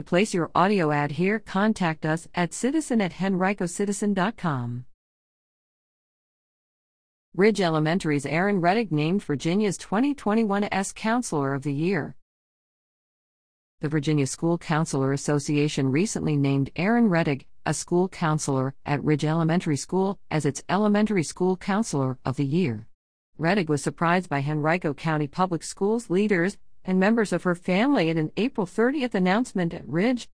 To place your audio ad here, contact us at citizen at henricocitizen.com. Ridge Elementary's Aaron Reddick named Virginia's 2021 S Counselor of the Year. The Virginia School Counselor Association recently named Aaron Reddick, a school counselor at Ridge Elementary School, as its Elementary School Counselor of the Year. Reddick was surprised by Henrico County Public Schools leaders and members of her family at an April 30th announcement at Ridge.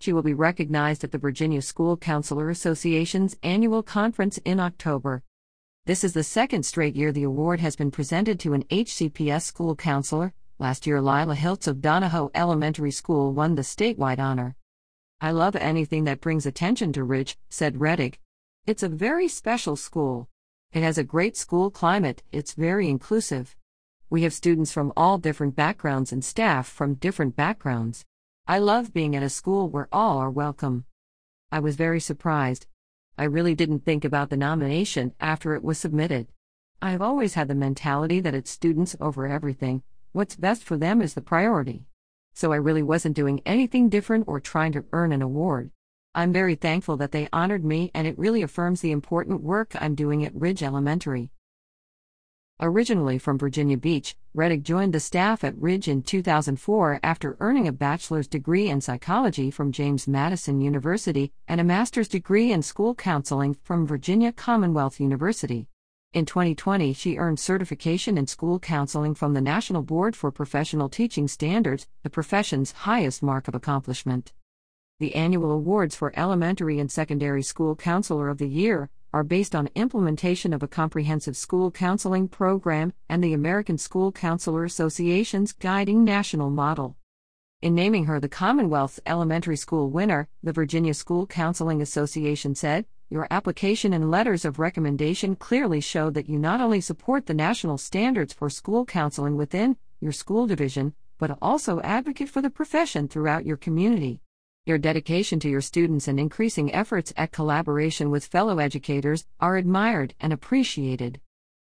She will be recognized at the Virginia School Counselor Association's annual conference in October. This is the second straight year the award has been presented to an HCPS school counselor. Last year, Lila Hiltz of Donahoe Elementary School won the statewide honor. I love anything that brings attention to Ridge, said Reddick. It's a very special school. It has a great school climate, it's very inclusive. We have students from all different backgrounds and staff from different backgrounds. I love being at a school where all are welcome. I was very surprised, I really didn't think about the nomination after it was submitted. I have always had the mentality that it's students over everything, what's best for them is the priority. So I really wasn't doing anything different or trying to earn an award. I'm very thankful that they honored me and it really affirms the important work I'm doing at Ridge Elementary. Originally from Virginia Beach, Reddick joined the staff at Ridge in 2004 after earning a bachelor's degree in psychology from James Madison University and a master's degree in school counseling from Virginia Commonwealth University. In 2020, she earned certification in school counseling from the National Board for Professional Teaching Standards, the profession's highest mark of accomplishment. The annual awards for Elementary and Secondary School Counselor of the Year are based on implementation of a comprehensive school counseling program and the American School Counselor Association's guiding national model. In naming her the Commonwealth's elementary school winner, the Virginia School Counseling Association said, Your application and letters of recommendation clearly show that you not only support the national standards for school counseling within your school division, but also advocate for the profession throughout your community. Your dedication to your students and increasing efforts at collaboration with fellow educators are admired and appreciated.